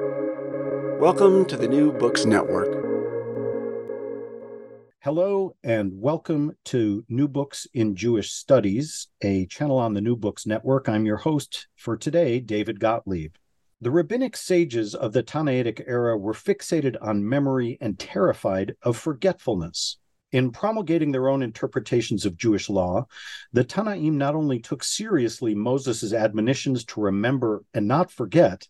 Welcome to the New Books Network. Hello, and welcome to New Books in Jewish Studies, a channel on the New Books Network. I'm your host for today, David Gottlieb. The rabbinic sages of the Tannaitic era were fixated on memory and terrified of forgetfulness. In promulgating their own interpretations of Jewish law, the Tannaim not only took seriously Moses' admonitions to remember and not forget,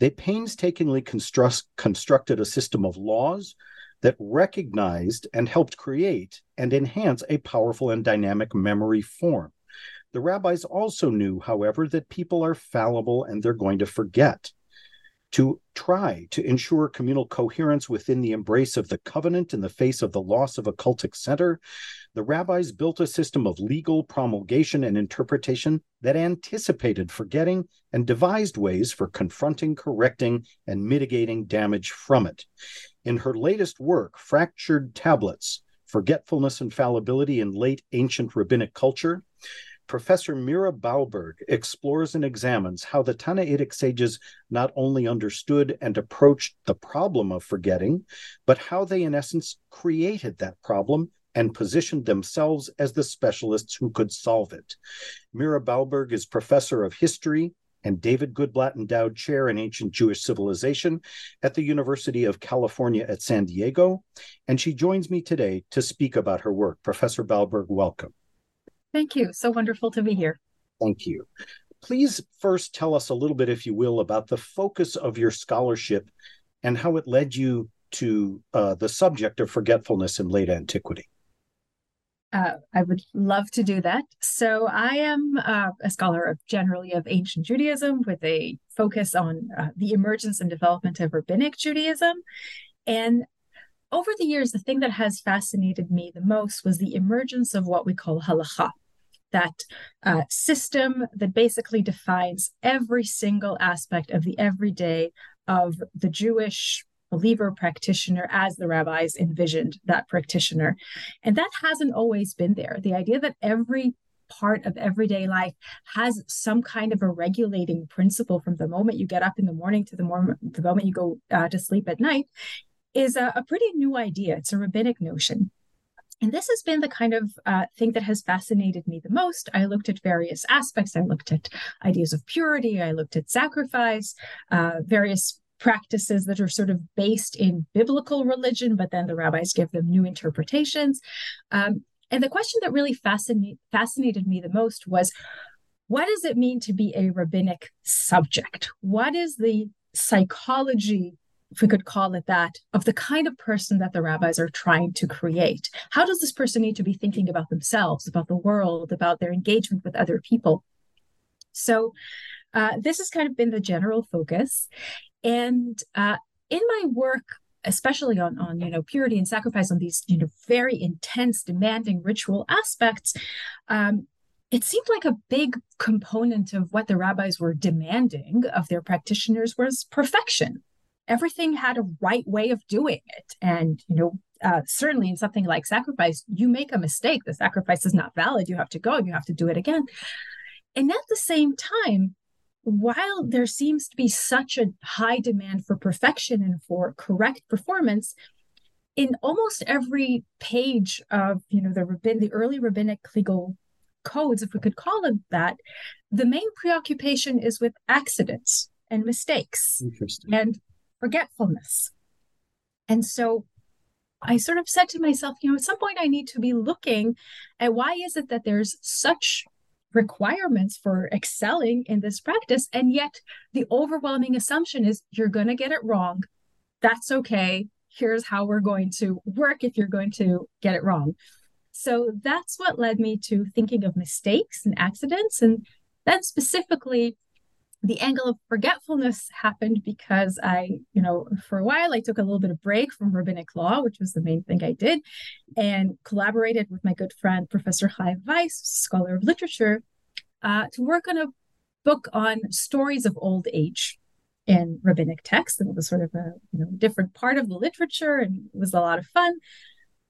they painstakingly construct, constructed a system of laws that recognized and helped create and enhance a powerful and dynamic memory form. The rabbis also knew, however, that people are fallible and they're going to forget to try to ensure communal coherence within the embrace of the covenant in the face of the loss of a cultic center, the rabbis built a system of legal promulgation and interpretation that anticipated forgetting and devised ways for confronting, correcting, and mitigating damage from it. In her latest work, Fractured Tablets Forgetfulness and Fallibility in Late Ancient Rabbinic Culture, Professor Mira Balberg explores and examines how the Tannaitic sages not only understood and approached the problem of forgetting, but how they, in essence, created that problem and positioned themselves as the specialists who could solve it. Mira Balberg is professor of history and David Goodblatt Endowed Chair in Ancient Jewish Civilization at the University of California at San Diego, and she joins me today to speak about her work. Professor Balberg, welcome. Thank you. So wonderful to be here. Thank you. Please first tell us a little bit, if you will, about the focus of your scholarship and how it led you to uh, the subject of forgetfulness in late antiquity. Uh, I would love to do that. So, I am uh, a scholar of generally of ancient Judaism with a focus on uh, the emergence and development of rabbinic Judaism. And over the years, the thing that has fascinated me the most was the emergence of what we call halacha, that uh, system that basically defines every single aspect of the everyday of the Jewish believer practitioner as the rabbis envisioned that practitioner. And that hasn't always been there. The idea that every part of everyday life has some kind of a regulating principle from the moment you get up in the morning to the, moment, the moment you go uh, to sleep at night is a, a pretty new idea. It's a rabbinic notion. And this has been the kind of uh, thing that has fascinated me the most. I looked at various aspects. I looked at ideas of purity. I looked at sacrifice, uh, various practices that are sort of based in biblical religion, but then the rabbis give them new interpretations. Um, and the question that really fascinate, fascinated me the most was what does it mean to be a rabbinic subject? What is the psychology if we could call it that, of the kind of person that the rabbis are trying to create. How does this person need to be thinking about themselves, about the world, about their engagement with other people? So, uh, this has kind of been the general focus. And uh, in my work, especially on, on you know purity and sacrifice on these you know very intense demanding ritual aspects um, it seemed like a big component of what the rabbis were demanding of their practitioners was perfection everything had a right way of doing it. And, you know, uh, certainly in something like sacrifice, you make a mistake, the sacrifice is not valid. You have to go and you have to do it again. And at the same time, while there seems to be such a high demand for perfection and for correct performance, in almost every page of you know the rabbin, the early rabbinic legal codes, if we could call them that, the main preoccupation is with accidents and mistakes. And forgetfulness. And so I sort of said to myself, you know, at some point I need to be looking at why is it that there's such requirements for excelling in this practice and yet the overwhelming assumption is you're going to get it wrong. That's okay. Here's how we're going to work if you're going to get it wrong. So that's what led me to thinking of mistakes and accidents and then specifically the angle of forgetfulness happened because I, you know, for a while I took a little bit of break from rabbinic law, which was the main thing I did, and collaborated with my good friend Professor Chaim Weiss, scholar of literature, uh, to work on a book on stories of old age in rabbinic texts. And it was sort of a you know different part of the literature, and it was a lot of fun.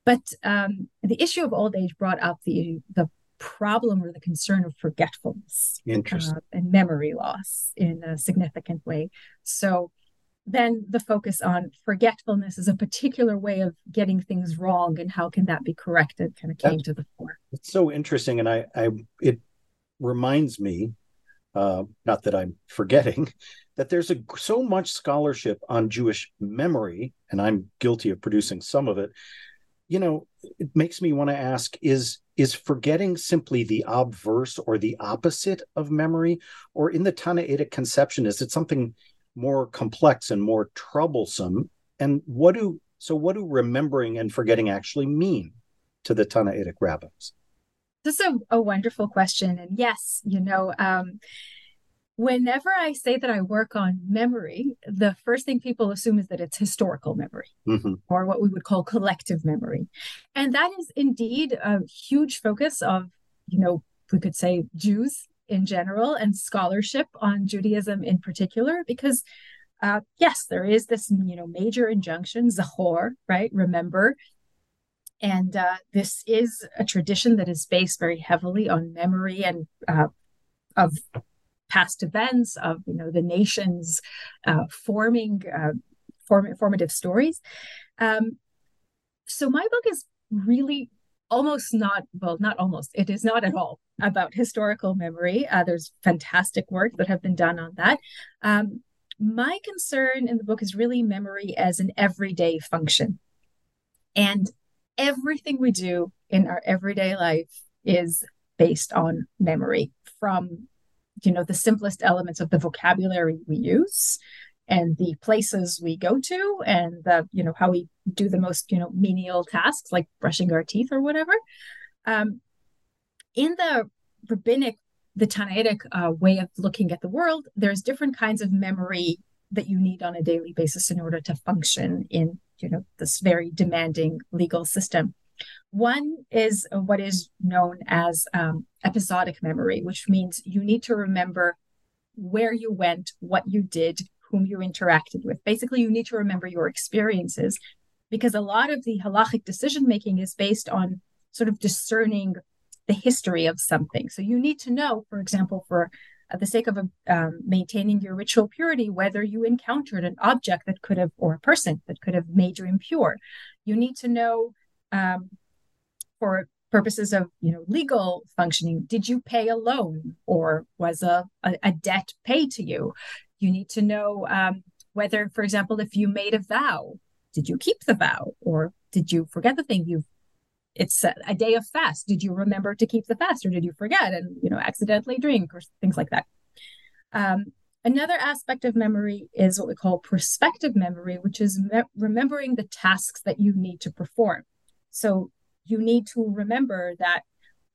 But um, the issue of old age brought up the the problem or the concern of forgetfulness uh, and memory loss in a significant way. So then the focus on forgetfulness is a particular way of getting things wrong and how can that be corrected kind of came That's, to the fore. It's so interesting. And I, I it reminds me, uh, not that I'm forgetting, that there's a, so much scholarship on Jewish memory, and I'm guilty of producing some of it. You know, it makes me want to ask: is is forgetting simply the obverse or the opposite of memory, or in the Tannaitic conception, is it something more complex and more troublesome? And what do so what do remembering and forgetting actually mean to the Tannaitic rabbis? This is a, a wonderful question. And yes, you know, um, whenever I say that I work on memory, the first thing people assume is that it's historical memory mm-hmm. or what we would call collective memory. And that is indeed a huge focus of, you know, we could say Jews in general and scholarship on Judaism in particular, because uh, yes, there is this, you know, major injunction, Zachor, right? Remember, and uh, this is a tradition that is based very heavily on memory and uh, of past events, of you know the nation's uh, forming uh, form- formative stories. Um, so my book is really almost not well, not almost. It is not at all about historical memory. Uh, there's fantastic work that have been done on that. Um, my concern in the book is really memory as an everyday function. And everything we do in our everyday life is based on memory from you know the simplest elements of the vocabulary we use and the places we go to and the you know how we do the most you know menial tasks like brushing our teeth or whatever. Um, in the rabbinic the Tannaitic uh, way of looking at the world there's different kinds of memory that you need on a daily basis in order to function in you know this very demanding legal system one is what is known as um, episodic memory which means you need to remember where you went what you did whom you interacted with basically you need to remember your experiences because a lot of the halachic decision making is based on sort of discerning the history of something so you need to know for example for uh, the sake of um, maintaining your ritual purity, whether you encountered an object that could have, or a person that could have made you impure. You need to know um, for purposes of you know legal functioning did you pay a loan or was a, a, a debt paid to you you need to know um, whether for example if you made a vow did you keep the vow or did you forget the thing you it's a, a, day of fast. Did you remember to keep the fast or did you forget and, you know, accidentally drink or things like that? Um, another aspect of memory is what we call prospective memory, which is me- remembering the tasks that you need to perform. So you need to remember that,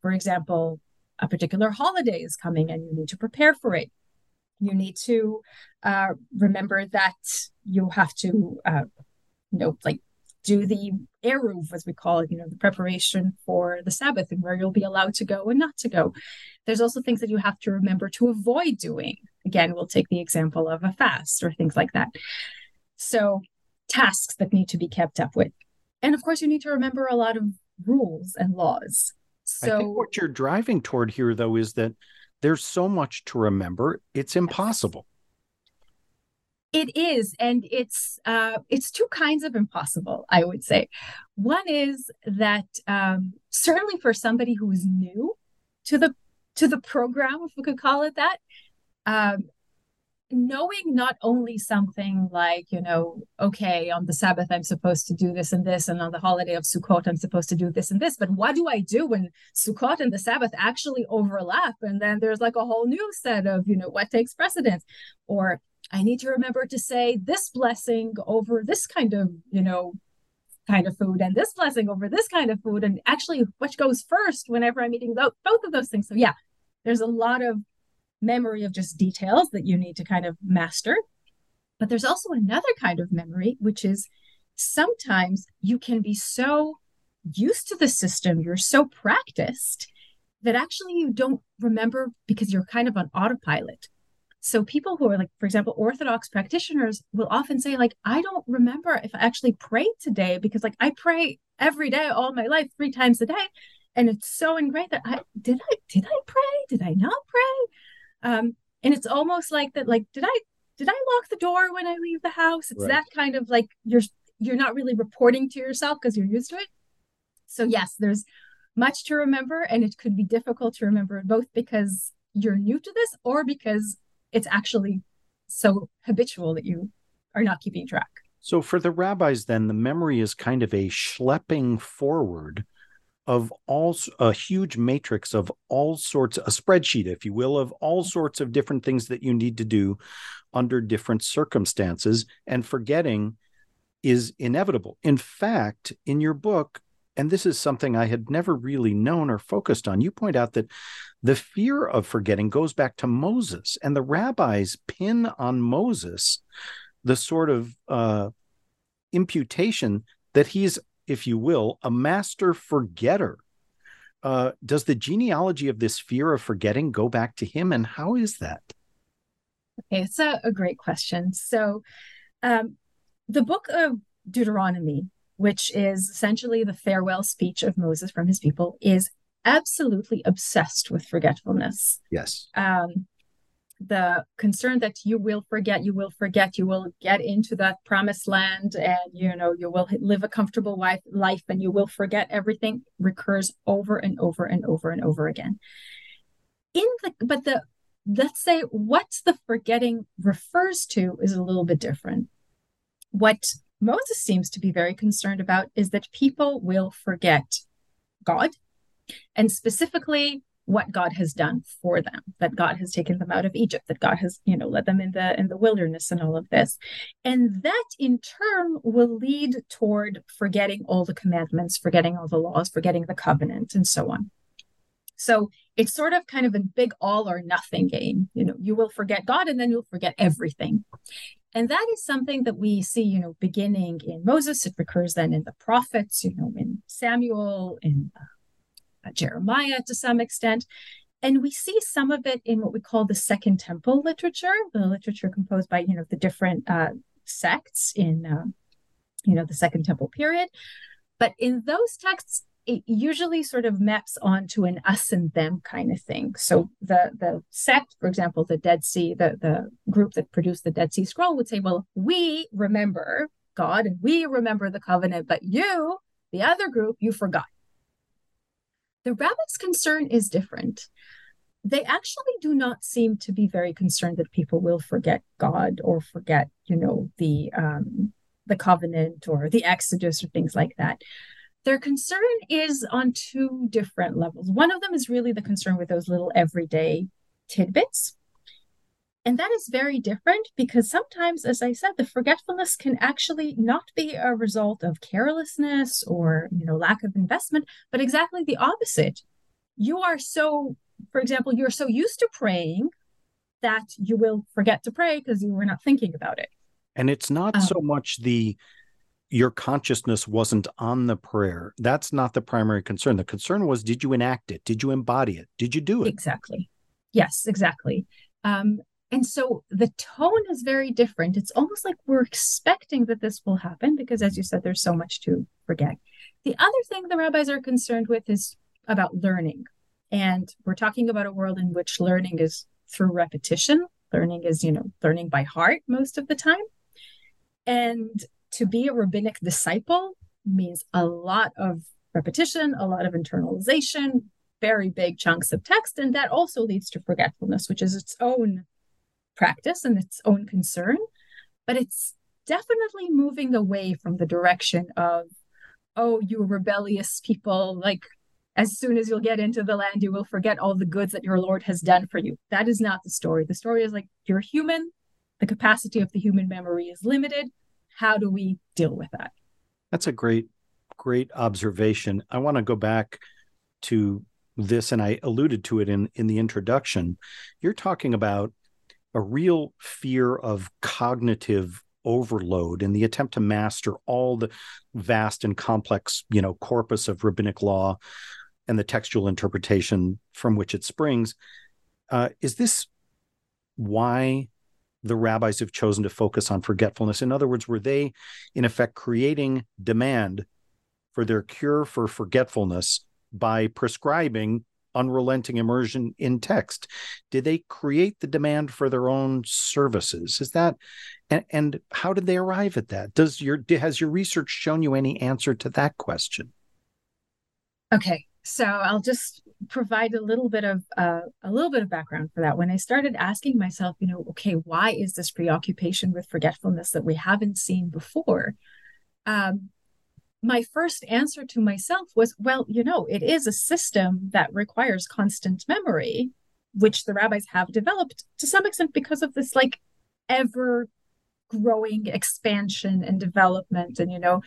for example, a particular holiday is coming and you need to prepare for it. You need to uh, remember that you have to, uh, you know, like do the eruv, as we call it, you know, the preparation for the Sabbath and where you'll be allowed to go and not to go. There's also things that you have to remember to avoid doing. Again, we'll take the example of a fast or things like that. So, tasks that need to be kept up with. And of course, you need to remember a lot of rules and laws. So, I think what you're driving toward here, though, is that there's so much to remember, it's impossible. It is, and it's uh, it's two kinds of impossible. I would say, one is that um, certainly for somebody who is new to the to the program, if we could call it that, um, knowing not only something like you know okay on the sabbath i'm supposed to do this and this and on the holiday of sukkot i'm supposed to do this and this but what do i do when sukkot and the sabbath actually overlap and then there's like a whole new set of you know what takes precedence or I need to remember to say this blessing over this kind of, you know, kind of food and this blessing over this kind of food and actually which goes first whenever I'm eating both of those things. So yeah, there's a lot of memory of just details that you need to kind of master. But there's also another kind of memory, which is sometimes you can be so used to the system, you're so practiced that actually you don't remember because you're kind of on autopilot. So people who are like, for example, Orthodox practitioners will often say, like, I don't remember if I actually prayed today because like I pray every day all my life, three times a day. And it's so ingrained that I did I did I pray? Did I not pray? Um, and it's almost like that, like, did I did I lock the door when I leave the house? It's Right. that kind of like you're you're not really reporting to yourself because you're used to it. So yes, there's much to remember, and it could be difficult to remember both because you're new to this or because it's actually so habitual that you are not keeping track. So for the rabbis, then the memory is kind of a schlepping forward of all a huge matrix of all sorts, a spreadsheet, if you will, of all sorts of different things that you need to do under different circumstances, and forgetting is inevitable. In fact, in your book, and this is something I had never really known or focused on, you point out that the fear of forgetting goes back to Moses, and the rabbis pin on Moses the sort of uh, imputation that he's, if you will, a master forgetter. Uh, does the genealogy of this fear of forgetting go back to him, and how is that? Okay, it's a, a great question. So, um, the book of Deuteronomy, which is essentially the farewell speech of Moses from his people, is absolutely obsessed with forgetfulness. Yes. Um, the concern that you will forget, you will forget, you will get into that promised land, and you know you will live a comfortable life, life, and you will forget everything recurs over and over and over and over again. In the but the let's say what the forgetting refers to is a little bit different. What Moses seems to be very concerned about is that people will forget God and specifically what God has done for them, that God has taken them out of Egypt, that God has, you know, led them in the in the wilderness and all of this. And that in turn will lead toward forgetting all the commandments, forgetting all the laws, forgetting the covenant, and so on. So it's sort of kind of a big all or nothing game. You know, you will forget God and then you'll forget everything. And that is something that we see, you know, beginning in Moses. It recurs then in the prophets, you know, in Samuel, in uh, Jeremiah to some extent. And we see some of it in what we call the Second Temple literature, the literature composed by, you know, the different uh, sects in, uh, you know, the Second Temple period. But in those texts, it usually sort of maps onto an us and them kind of thing. So the the sect, for example, the Dead Sea, the the group that produced the Dead Sea Scroll would say, well, we remember God and we remember the covenant, but you, the other group, you forgot. The rabbit's concern is different. They actually do not seem to be very concerned that people will forget God or forget, you know, the um, the covenant or the Exodus or things like that. Their concern is on two different levels. One of them is really the concern with those little everyday tidbits. And that is very different because sometimes, as I said, the forgetfulness can actually not be a result of carelessness or you know lack of investment, but exactly the opposite. You are so, for example, you're so used to praying that you will forget to pray because you were not thinking about it. And it's not Um, so much the your consciousness wasn't on the prayer. That's not the primary concern. The concern was did you enact it? Did you embody it? Did you do it? Exactly. Yes, exactly. Um, and so the tone is very different. It's almost like we're expecting that this will happen because, as you said, there's so much to forget. The other thing the rabbis are concerned with is about learning. And we're talking about a world in which learning is through repetition. Learning is, you know, learning by heart most of the time. And to be a rabbinic disciple means a lot of repetition, a lot of internalization, very big chunks of text. And that also leads to forgetfulness, which is its own practice and its own concern. But it's definitely moving away from the direction of, oh, you rebellious people, like as soon as you'll get into the land, you will forget all the goods that your Lord has done for you. That is not the story. The story is like, you're human. The capacity of the human memory is limited. How do we deal with that? That's a great, great observation. I want to go back to this, and I alluded to it in, in the introduction. You're talking about a real fear of cognitive overload in the attempt to master all the vast and complex, you know, corpus of rabbinic law and the textual interpretation from which it springs. Uh, is this why the rabbis have chosen to focus on forgetfulness? In other words, were they, in effect, creating demand for their cure for forgetfulness by prescribing unrelenting immersion in text? Did they create the demand for their own services? Is that and, and how did they arrive at that? Does your has your research shown you any answer to that question? Okay, so I'll just provide a little bit of uh, a little bit of background for that. When I started asking myself, you know, okay, why is this preoccupation with forgetfulness that we haven't seen before? Um, my first answer to myself was, well, you know, it is a system that requires constant memory, which the rabbis have developed to some extent because of this like ever growing expansion and development and you know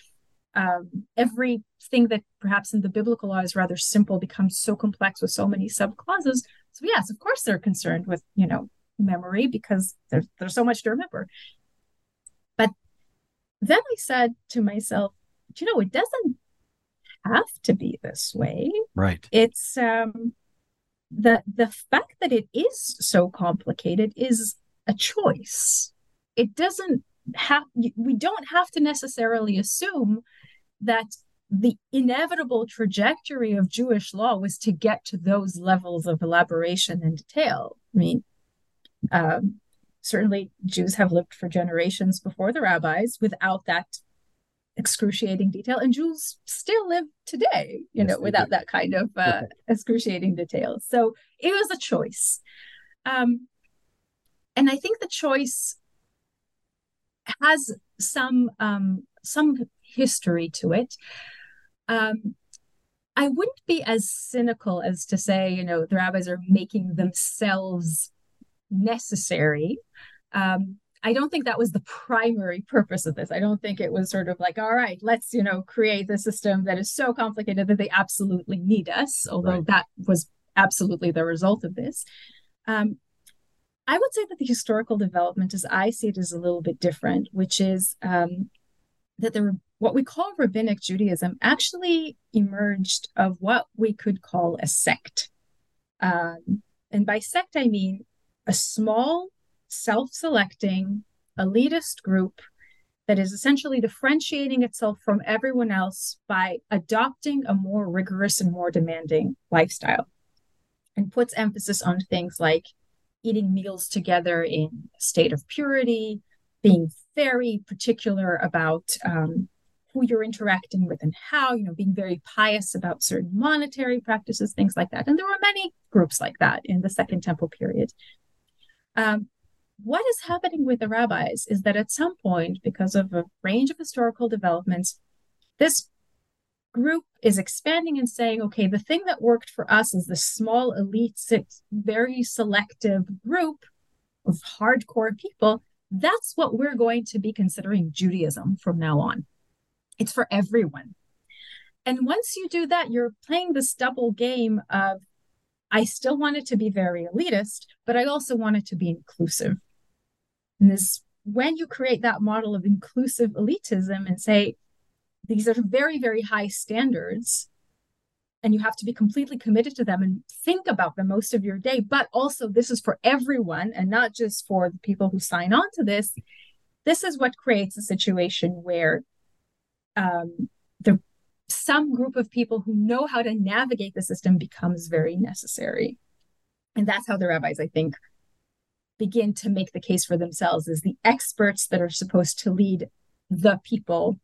um, everything that perhaps in the biblical law is rather simple becomes so complex with so many subclauses. So yes, of course they're concerned with you know memory because there's there's so much to remember. But then I said to myself, you know, it doesn't have to be this way. Right. It's um the the fact that it is so complicated is a choice. It doesn't have we don't have to necessarily assume that the inevitable trajectory of Jewish law was to get to those levels of elaboration and detail. I mean, um, certainly Jews have lived for generations before the rabbis without that excruciating detail, and Jews still live today, you yes, know, without do. that kind of uh, excruciating detail. So it was a choice. Um, and I think the choice has some um, some history to it. Um, I wouldn't be as cynical as to say, you know, the rabbis are making themselves necessary. Um, I don't think that was the primary purpose of this. I don't think it was sort of like, all right, let's, you know, create the system that is so complicated that they absolutely need us, although right. that was absolutely the result of this. Um, I would say that the historical development, as I see it, is a little bit different, which is um, that there what we call rabbinic Judaism actually emerged of what we could call a sect. Um, and by sect, I mean a small, self selecting, elitist group that is essentially differentiating itself from everyone else by adopting a more rigorous and more demanding lifestyle and puts emphasis on things like eating meals together in a state of purity, being very particular about um, who you're interacting with and how, you know, being very pious about certain monetary practices, things like that. And there were many groups like that in the Second Temple period. Um, what is happening with the rabbis is that at some point, because of a range of historical developments, this group is expanding and saying, okay, the thing that worked for us is the small elite, very selective group of hardcore people. That's what we're going to be considering Judaism from now on. It's for everyone. And once you do that, you're playing this double game of I still want it to be very elitist, but I also want it to be inclusive. And this when you create that model of inclusive elitism and say, these are very, very high standards, and you have to be completely committed to them and think about them most of your day. But also, this is for everyone and not just for the people who sign on to this. This is what creates a situation where um, the some group of people who know how to navigate the system becomes very necessary. And that's how the rabbis, I think, begin to make the case for themselves as the experts that are supposed to lead the people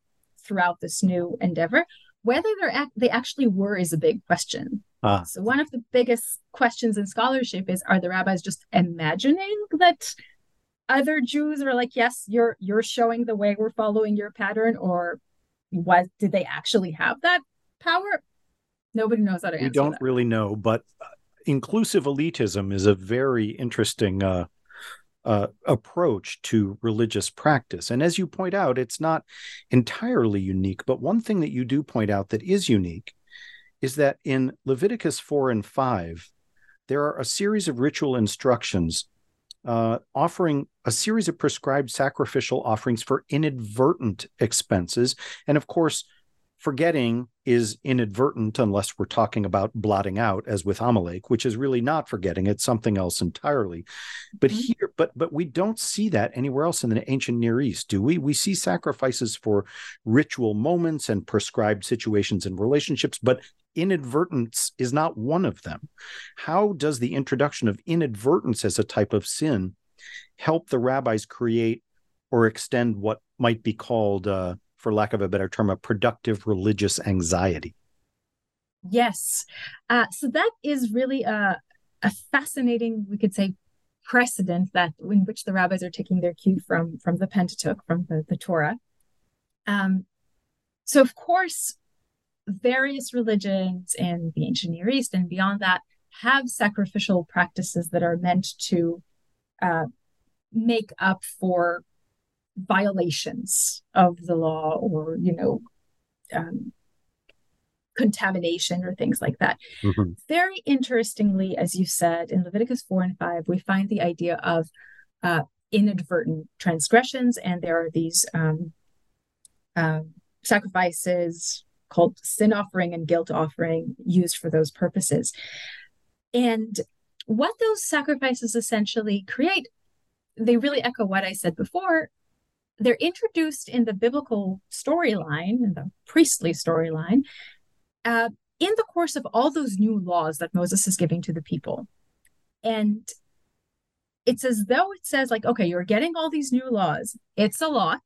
throughout this new endeavor. Whether they're they actually were is a big question. Ah. So one of the biggest questions in scholarship is: Are the rabbis just imagining that other Jews are like, "Yes, you're you're showing the way, we're following your pattern," or what did they actually have that power? Nobody knows how to answer. We don't that. really know, but uh, inclusive elitism is a very interesting uh, uh, approach to religious practice. And as you point out, it's not entirely unique. But one thing that you do point out that is unique is that in Leviticus 4 and 5, there are a series of ritual instructions uh, offering a series of prescribed sacrificial offerings for inadvertent expenses. And of course, forgetting is inadvertent unless we're talking about blotting out as with amalek which is really not forgetting it's something else entirely but mm-hmm. here but but we don't see that anywhere else in the ancient near east do we we see sacrifices for ritual moments and prescribed situations and relationships but inadvertence is not one of them. How does the introduction of inadvertence as a type of sin help the rabbis create or extend what might be called, uh, for lack of a better term, a productive religious anxiety? Yes. Uh, so that is really a, a fascinating, we could say, precedent that in which the rabbis are taking their cue from from the Pentateuch, from the, the Torah. Um, so of course, various religions in the ancient Near East and beyond that have sacrificial practices that are meant to uh, make up for violations of the law or you know um, contamination or things like that. Mm-hmm. Very interestingly, as you said, in Leviticus 4 and 5, we find the idea of uh, inadvertent transgressions, and there are these um, uh, sacrifices called sin offering and guilt offering used for those purposes. And what those sacrifices essentially create, they really echo what I said before. They're introduced in the biblical storyline, in the priestly storyline, uh, in the course of all those new laws that Moses is giving to the people. And it's as though it says, like, okay, you're getting all these new laws. It's a lot,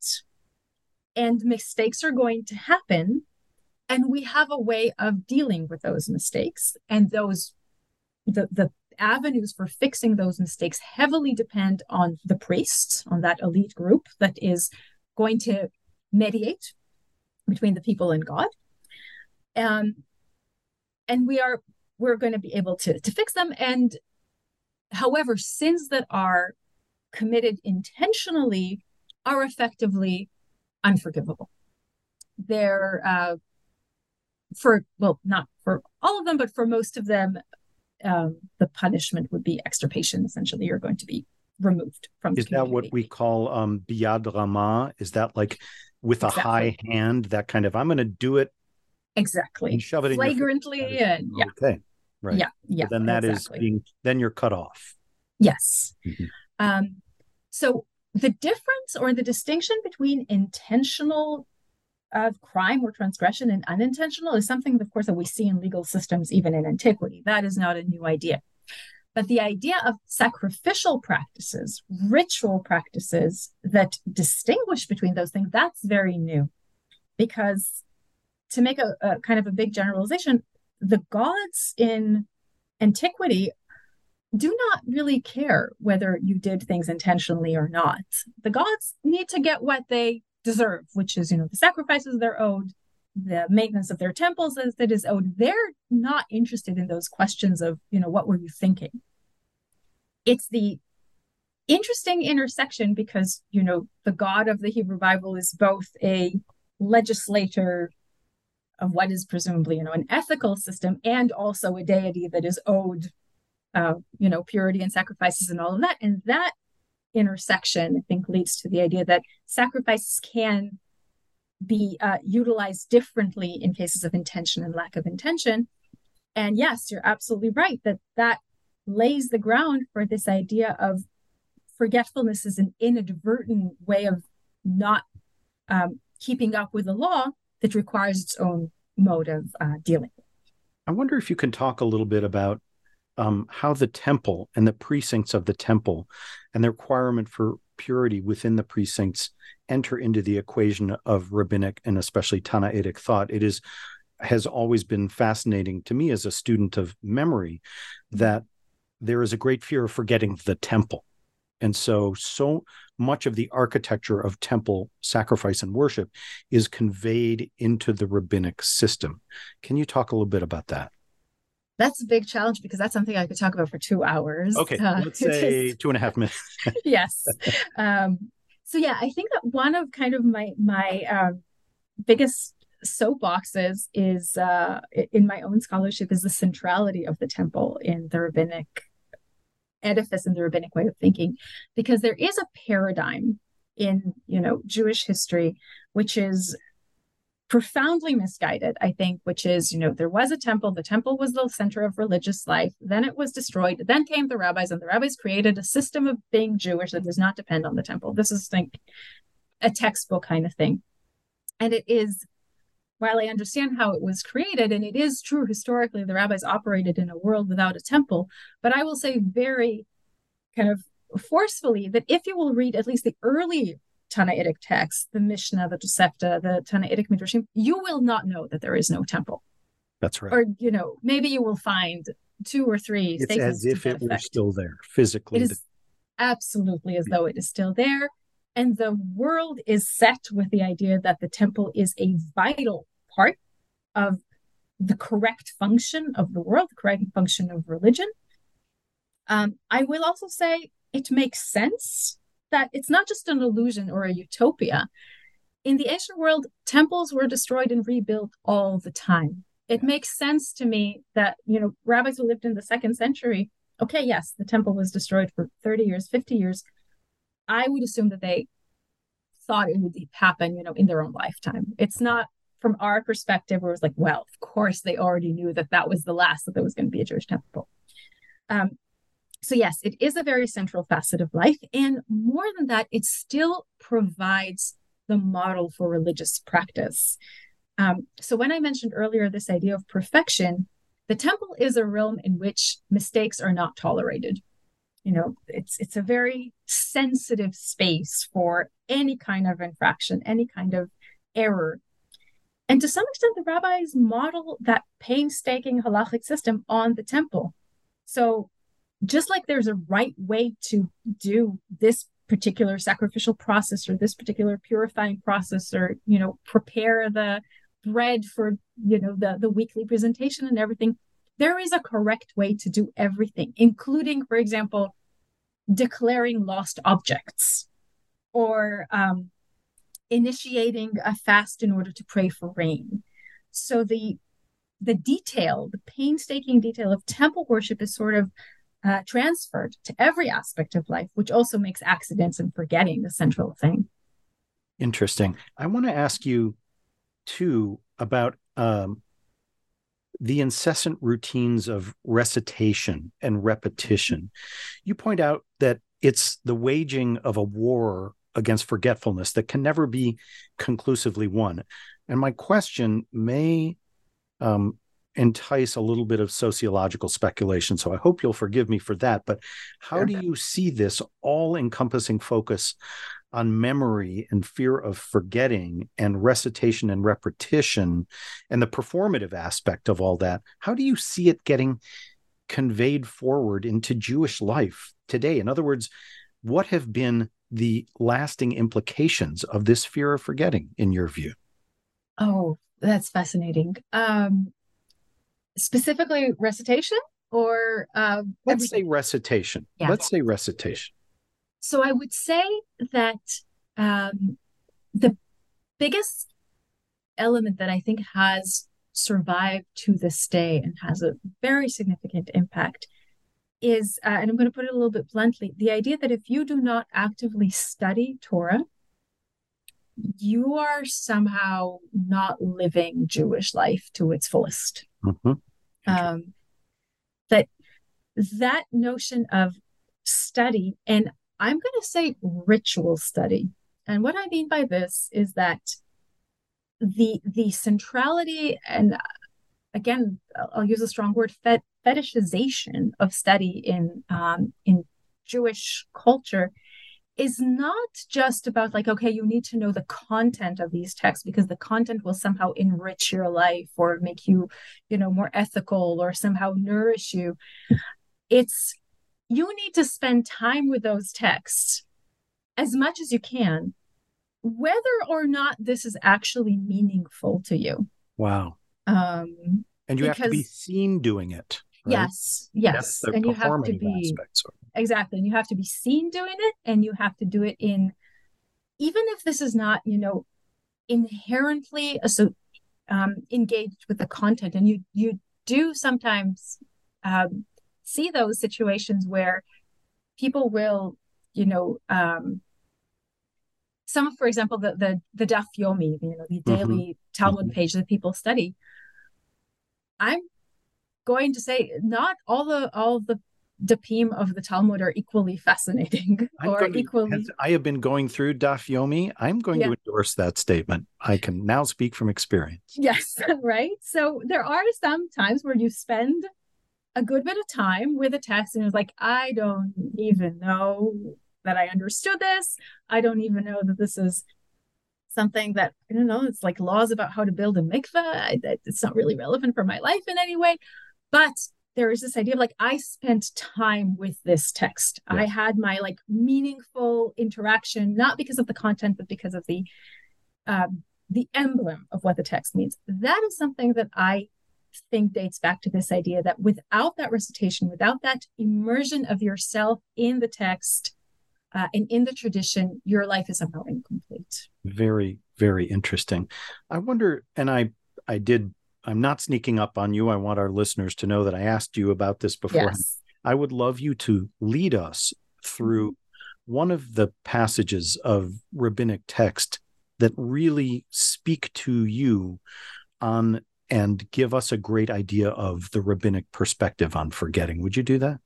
and mistakes are going to happen. And we have a way of dealing with those mistakes. And those, the, the avenues for fixing those mistakes heavily depend on the priests, on that elite group that is going to mediate between the people and God. Um, and we are we're going to be able to to fix them. And however sins that are committed intentionally are effectively unforgivable. They're uh, for well not for all of them but for most of them um, the punishment would be extirpation essentially you're going to be removed from is that what we call um biyad ramah is that like with exactly. a high hand that kind of i'm going to do it Exactly. And shove it flagrantly in and yeah. Okay. Right. Yeah. Yeah. But then that exactly. is being then you're cut off. Yes. Mm-hmm. Um, so the difference or the distinction between intentional of crime or transgression and unintentional is something, of course, that we see in legal systems even in antiquity. That is not a new idea. But the idea of sacrificial practices, ritual practices that distinguish between those things, that's very new because to make a, a kind of a big generalization, the gods in antiquity do not really care whether you did things intentionally or not. The gods need to get what they deserve, which is, you know, the sacrifices they're owed, the maintenance of their temples as that is owed. They're not interested in those questions of, you know, what were you thinking? It's the interesting intersection because, you know, the God of the Hebrew Bible is both a legislator of what is presumably you know an ethical system and also a deity that is owed uh, you know purity and sacrifices and all of that and that intersection i think leads to the idea that sacrifices can be uh, utilized differently in cases of intention and lack of intention and yes you're absolutely right that that lays the ground for this idea of forgetfulness is an inadvertent way of not um, keeping up with the law that requires its own mode of uh, dealing. I wonder if you can talk a little bit about um, how the temple and the precincts of the temple and the requirement for purity within the precincts enter into the equation of rabbinic and especially Tannaitic thought. It is has always been fascinating to me as a student of memory that there is a great fear of forgetting the temple. And so, so much of the architecture of temple sacrifice and worship is conveyed into the rabbinic system. Can you talk a little bit about that? That's a big challenge because that's something I could talk about for two hours. Okay, uh, let's say two and a half minutes. yes. Um, so yeah, I think that one of kind of my my um, biggest soapboxes is uh, in my own scholarship is the centrality of the temple in the rabbinic edifice in the rabbinic way of thinking because there is a paradigm in you know jewish history which is profoundly misguided i think which is you know there was a temple the temple was the center of religious life then it was destroyed then came the rabbis and the rabbis created a system of being jewish that does not depend on the temple. This is like a textbook kind of thing. And it is while I understand how it was created, and it is true historically the rabbis operated in a world without a temple, but I will say very kind of forcefully that if you will read at least the early Tannaitic texts, the Mishnah, the Tosefta, the Tannaitic Midrashim, you will not know that there is no temple. That's right. Or, you know, maybe you will find two or three. It's as if it were still there physically. It is absolutely as though it is still there. And the world is set with the idea that the temple is a vital part of the correct function of the world, the correct function of religion. Um, I will also say it makes sense that it's not just an illusion or a utopia. In the ancient world, temples were destroyed and rebuilt all the time. It makes sense to me that, you know, rabbis who lived in the second century, okay, yes, the temple was destroyed for 30 years, 50 years. I would assume that they thought it would happen, you know, in their own lifetime. It's not from our perspective where it was like, well, of course they already knew that that was the last that there was going to be a Jewish temple. Um, so yes, it is a very central facet of life, and more than that, it still provides the model for religious practice. Um, so when I mentioned earlier this idea of perfection, the temple is a realm in which mistakes are not tolerated. You know it's it's a very sensitive space for any kind of infraction any kind of error. And to some extent the rabbis model that painstaking halachic system on the temple. So just like there's a right way to do this particular sacrificial process or this particular purifying process or you know prepare the bread for you know the the weekly presentation and everything there is a correct way to do everything, including, for example, declaring lost objects or um, initiating a fast in order to pray for rain. So the the detail, the painstaking detail of temple worship is sort of uh, transferred to every aspect of life, which also makes accidents and forgetting the central thing. Interesting. I want to ask you too about um, the incessant routines of recitation and repetition. You point out that it's the waging of a war against forgetfulness that can never be conclusively won. And my question may um, entice a little bit of sociological speculation. So I hope you'll forgive me for that. But how do you see this all encompassing focus on memory and fear of forgetting and recitation and repetition and the performative aspect of all that, how do you see it getting conveyed forward into Jewish life today? In other words, what have been the lasting implications of this fear of forgetting, in your view? Oh, that's fascinating. Um, specifically, recitation or uh, let's say recitation. Yeah. Let's say recitation. So I would say that um, the biggest element that I think has survived to this day and has a very significant impact is, uh, and I'm going to put it a little bit bluntly, the idea that if you do not actively study Torah, you are somehow not living Jewish life to its fullest. Mm-hmm. Um, that that notion of study and I'm going to say ritual study. And what I mean by this is that the the centrality and again I'll use a strong word fet- fetishization of study in um, in Jewish culture is not just about like okay you need to know the content of these texts because the content will somehow enrich your life or make you you know more ethical or somehow nourish you it's you need to spend time with those texts as much as you can, whether or not this is actually meaningful to you. Wow. Um, and you because, have to be seen doing it. Right? Yes, yes. and you have to be exactly, and you have to be seen doing it, and you have to do it in, even if this is not, you know, inherently so um, engaged with the content, and you you do sometimes um, see those situations where people will, you know, um, some, for example, the the the Daf Yomi, you know, the mm-hmm. daily mm-hmm. Talmud mm-hmm. page that people study. I'm going to say not all the all the dapim of the Talmud are equally fascinating I'm or to- equally I have been going through Daf Yomi. I'm going to endorse that statement. I can now speak from experience. Yes, right. So there are some times where you spend a good bit of time with a text and it's like, I don't even know that I understood this. I don't even know that this is something that, I don't know, it's like laws about how to build a mikveh. I, it's not really relevant for my life in any way. But there is this idea of like, I spent time with this text. I had my like meaningful interaction, not because of the content, but because of the um, the emblem of what the text means. That is something that I think dates back to this idea that without that recitation, without that immersion of yourself in the text uh, and in the tradition, your life is somehow incomplete. Very, very interesting. I wonder, and I, I did. I'm not sneaking up on you. I want our listeners to know that I asked you about this before. Yes. I would love you to lead us through one of the passages of rabbinic text that really speak to you on and give us a great idea of the rabbinic perspective on forgetting. Would you do that?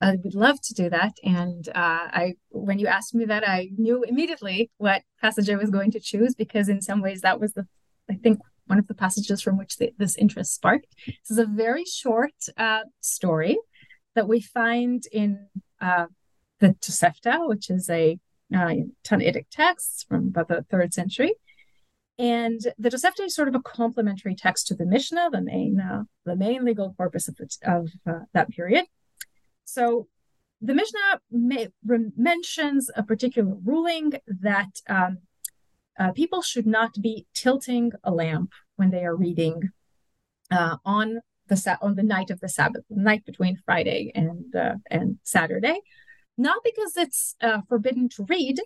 I would love to do that. And uh, I, when you asked me that, I knew immediately what passage I was going to choose because, in some ways, that was the, I think, one of the passages from which the, this interest sparked. This is a very short uh, story that we find in uh, the Tosefta, which is a uh, Tannaitic text from about the third century. And the Tosefta is sort of a complementary text to the Mishnah, the main, uh, the main legal corpus of, the, of uh, that period. So the Mishnah may, re- mentions a particular ruling that um, uh, people should not be tilting a lamp when they are reading uh, on the sa- on the night of the Sabbath, the night between Friday and uh, and Saturday, not because it's uh, forbidden to read,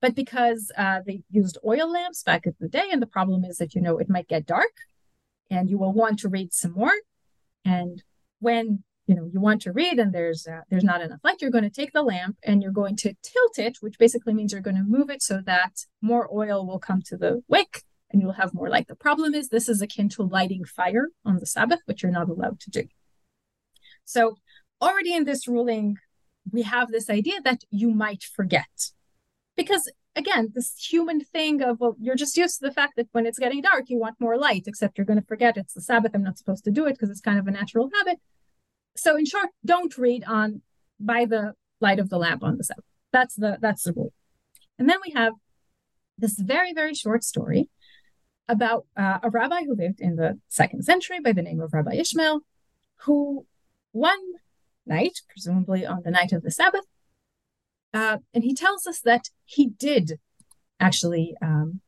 but because uh, they used oil lamps back in the day, and the problem is that you know it might get dark, and you will want to read some more, and when you know you want to read and there's uh, there's not enough light you're going to take the lamp and you're going to tilt it which basically means you're going to move it so that more oil will come to the wick and you'll have more light. The problem is this is akin to lighting fire on the sabbath which you're not allowed to do. So already in this ruling we have this idea that you might forget because again this human thing of well you're just used to the fact that when it's getting dark you want more light except you're going to forget it's the sabbath i'm not supposed to do it because it's kind of a natural habit so in short don't read on by the light of the lamp on the sabbath that's the that's the rule. And then we have this very very short story about uh, a rabbi who lived in the second century by the name of rabbi ishmael who one night presumably on the night of the sabbath uh, and he tells us that he did actually um,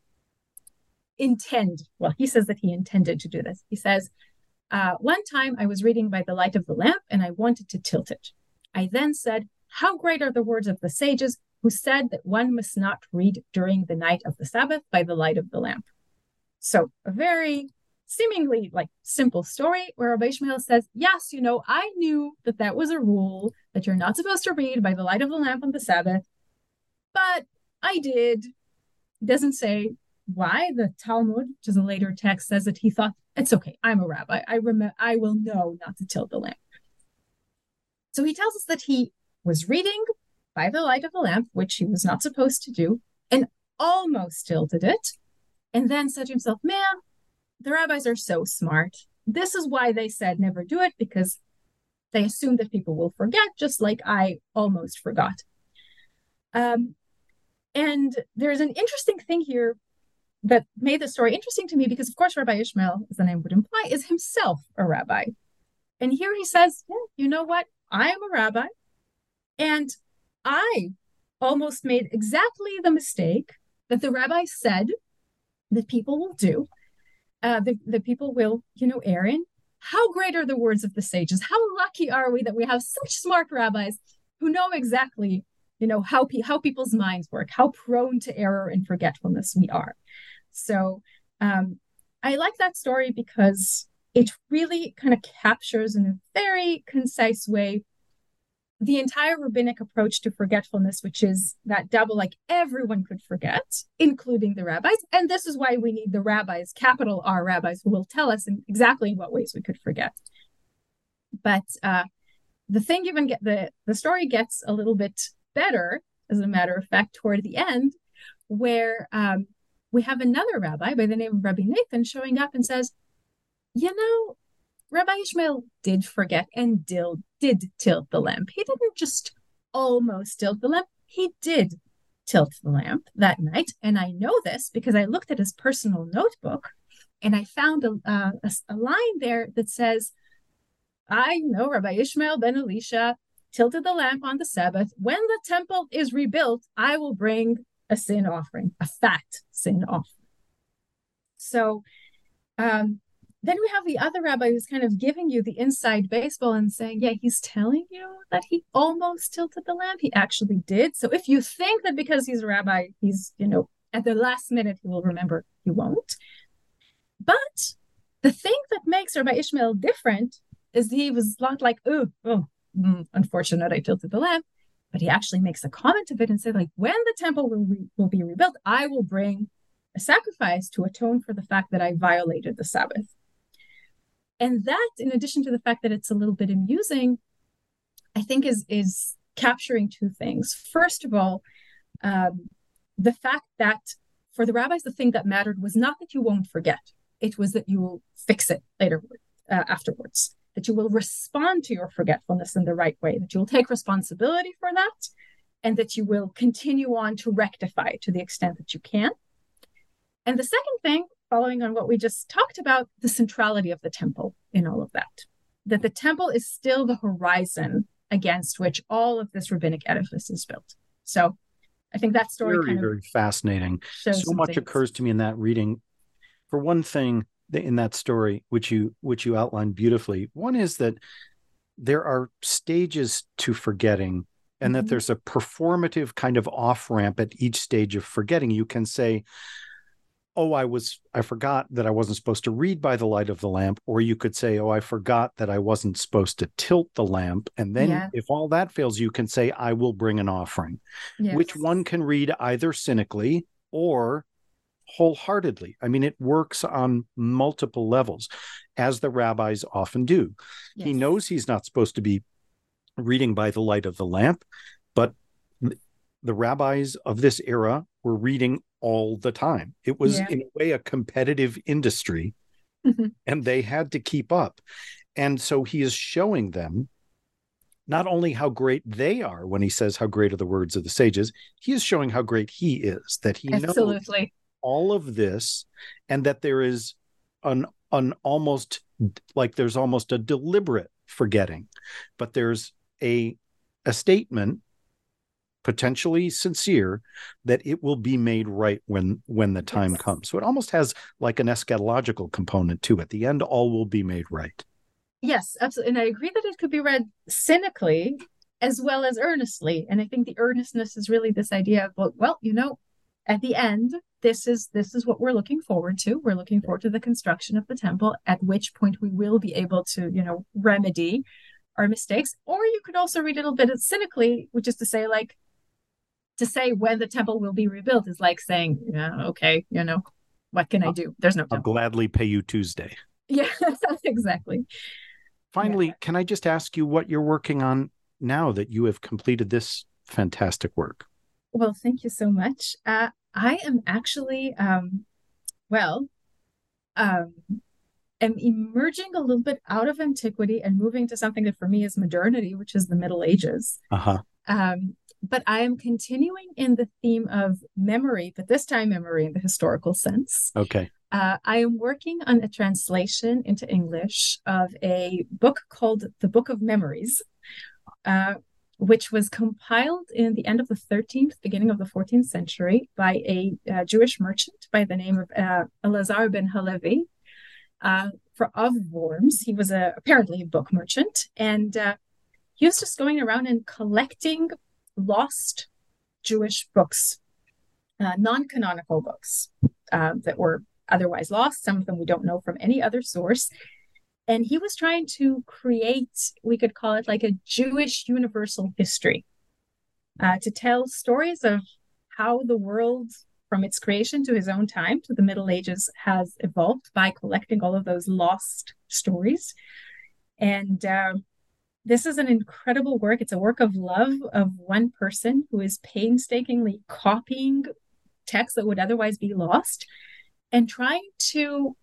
intend well he says that he intended to do this. He says uh, one time I was reading by the light of the lamp and I wanted to tilt it. I then said, How great are the words of the sages who said that one must not read during the night of the Sabbath by the light of the lamp. So, a very seemingly like simple story where Rabbi Ishmael says, Yes, you know, I knew that that was a rule that you're not supposed to read by the light of the lamp on the Sabbath, but I did. He doesn't say why. The Talmud, which is a later text, says that he thought it's okay. I'm a rabbi. I remember. I will know not to tilt the lamp. So he tells us that he was reading by the light of the lamp, which he was not supposed to do, and almost tilted it, and then said to himself, "Man, the rabbis are so smart. This is why they said never do it because they assume that people will forget, just like I almost forgot." Um, and there's an interesting thing here that made the story interesting to me because, of course, Rabbi Ishmael, as the name would imply, is himself a rabbi. And here he says, yeah, you know what? I am a rabbi. And I almost made exactly the mistake that the rabbi said that people will do, uh, that, that people will, you know, err in. How great are the words of the sages? How lucky are we that we have such smart rabbis who know exactly, you know, how, pe- how people's minds work, how prone to error and forgetfulness we are. So um, I like that story because it really kind of captures in a very concise way the entire rabbinic approach to forgetfulness, which is that double, like everyone could forget, including the rabbis. And this is why we need the rabbis, capital R rabbis, who will tell us in exactly in what ways we could forget. But uh, the thing even get the the story gets a little bit better, as a matter of fact, toward the end, where um, we have another rabbi by the name of Rabbi Nathan showing up and says, "You know, Rabbi Ishmael did forget and did, did tilt the lamp. He didn't just almost tilt the lamp. He did tilt the lamp that night. And I know this because I looked at his personal notebook and I found a, uh, a, a line there that says, I know Rabbi Ishmael ben Elisha tilted the lamp on the Sabbath. When the temple is rebuilt, I will bring a sin offering, a fat sin offering. So um, then we have the other rabbi who's kind of giving you the inside baseball and saying, yeah, he's telling you that he almost tilted the lamp. He actually did. So if you think that because he's a rabbi, he's, you know, at the last minute he will remember, he won't. But the thing that makes Rabbi Ishmael different is he was not like, oh, oh, mm, unfortunate, I tilted the lamp. But he actually makes a comment of it and said, like, when the temple will, re- will be rebuilt, I will bring a sacrifice to atone for the fact that I violated the Sabbath. And that, in addition to the fact that it's a little bit amusing, I think is is capturing two things. First of all, um, the fact that for the rabbis, the thing that mattered was not that you won't forget; it was that you will fix it later, uh, afterwards. That you will respond to your forgetfulness in the right way. That you will take responsibility for that, and that you will continue on to rectify to the extent that you can. And the second thing following on what we just talked about, the centrality of the temple in all of that. That the temple is still the horizon against which all of this rabbinic edifice is built. So I think that story very, kind of very fascinating. So much occurs to me in that reading. For one thing, in that story, which you which you outlined beautifully, one is that there are stages to forgetting and mm-hmm. that there's a performative kind of off ramp at each stage of forgetting. You can say, oh i was i forgot that i wasn't supposed to read by the light of the lamp or you could say oh i forgot that i wasn't supposed to tilt the lamp and then yeah. if all that fails you can say i will bring an offering yes. which one can read either cynically or wholeheartedly i mean it works on multiple levels as the rabbis often do yes. he knows he's not supposed to be reading by the light of the lamp but the rabbis of this era were reading all the time. It was, yeah. in a way, a competitive industry, mm-hmm. and they had to keep up. And so he is showing them not only how great they are when he says, How great are the words of the sages, he is showing how great he is, that he Absolutely. knows all of this, and that there is an, an almost like there's almost a deliberate forgetting, but there's a a statement potentially sincere that it will be made right when when the time yes. comes. So it almost has like an eschatological component to it. The end all will be made right. Yes absolutely and i agree that it could be read cynically as well as earnestly and i think the earnestness is really this idea of well, well you know at the end this is this is what we're looking forward to we're looking forward to the construction of the temple at which point we will be able to you know remedy our mistakes or you could also read it a little bit cynically which is to say like to say when the temple will be rebuilt is like saying, yeah, okay, you know, what can I do? There's no temple. I'll gladly pay you Tuesday. Yeah, exactly. Finally, yeah. can I just ask you what you're working on now that you have completed this fantastic work? Well, thank you so much. Uh, I am actually, um, well, um, am emerging a little bit out of antiquity and moving to something that for me is modernity, which is the Middle Ages. Uh-huh. Um, but I am continuing in the theme of memory, but this time memory in the historical sense. Okay. Uh, I am working on a translation into English of a book called The Book of Memories, uh, which was compiled in the end of the 13th, beginning of the 14th century by a uh, Jewish merchant by the name of uh, Elazar ben Halevi. Uh, for of Worms, he was a, apparently a book merchant, and uh, he was just going around and collecting lost Jewish books, uh, non canonical books uh, that were otherwise lost. Some of them we don't know from any other source. And he was trying to create, we could call it like a Jewish universal history uh, to tell stories of how the world from its creation to his own time to the Middle Ages has evolved by collecting all of those lost stories. And uh, this is an incredible work. It's a work of love of one person who is painstakingly copying texts that would otherwise be lost and trying to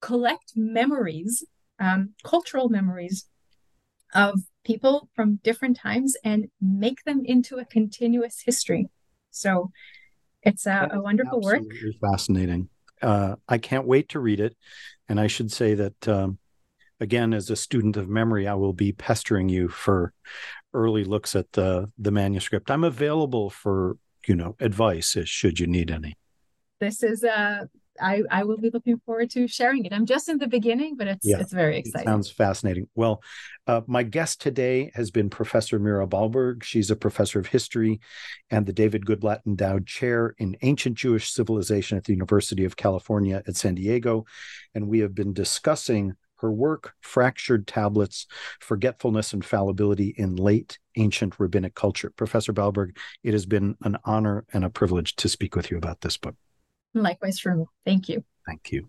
collect memories, um, cultural memories of people from different times and make them into a continuous history. So it's a, a wonderful work. Fascinating. Uh, I can't wait to read it. And I should say that, um, again, as a student of memory, I will be pestering you for early looks at the the manuscript. I'm available for you know advice should you need any. This is a I, I will be looking forward to sharing it. I'm just in the beginning, but it's yeah, it's very exciting. It sounds fascinating. Well, uh, my guest today has been Professor Mira Balberg. She's a professor of history and the David Goodblatt Endowed Chair in Ancient Jewish Civilization at the University of California at San Diego, and we have been discussing her work, Fractured Tablets, Forgetfulness and Fallibility in Late Ancient Rabbinic Culture. Professor Balberg, it has been an honor and a privilege to speak with you about this book. Likewise, Shrumo. Thank you. Thank you.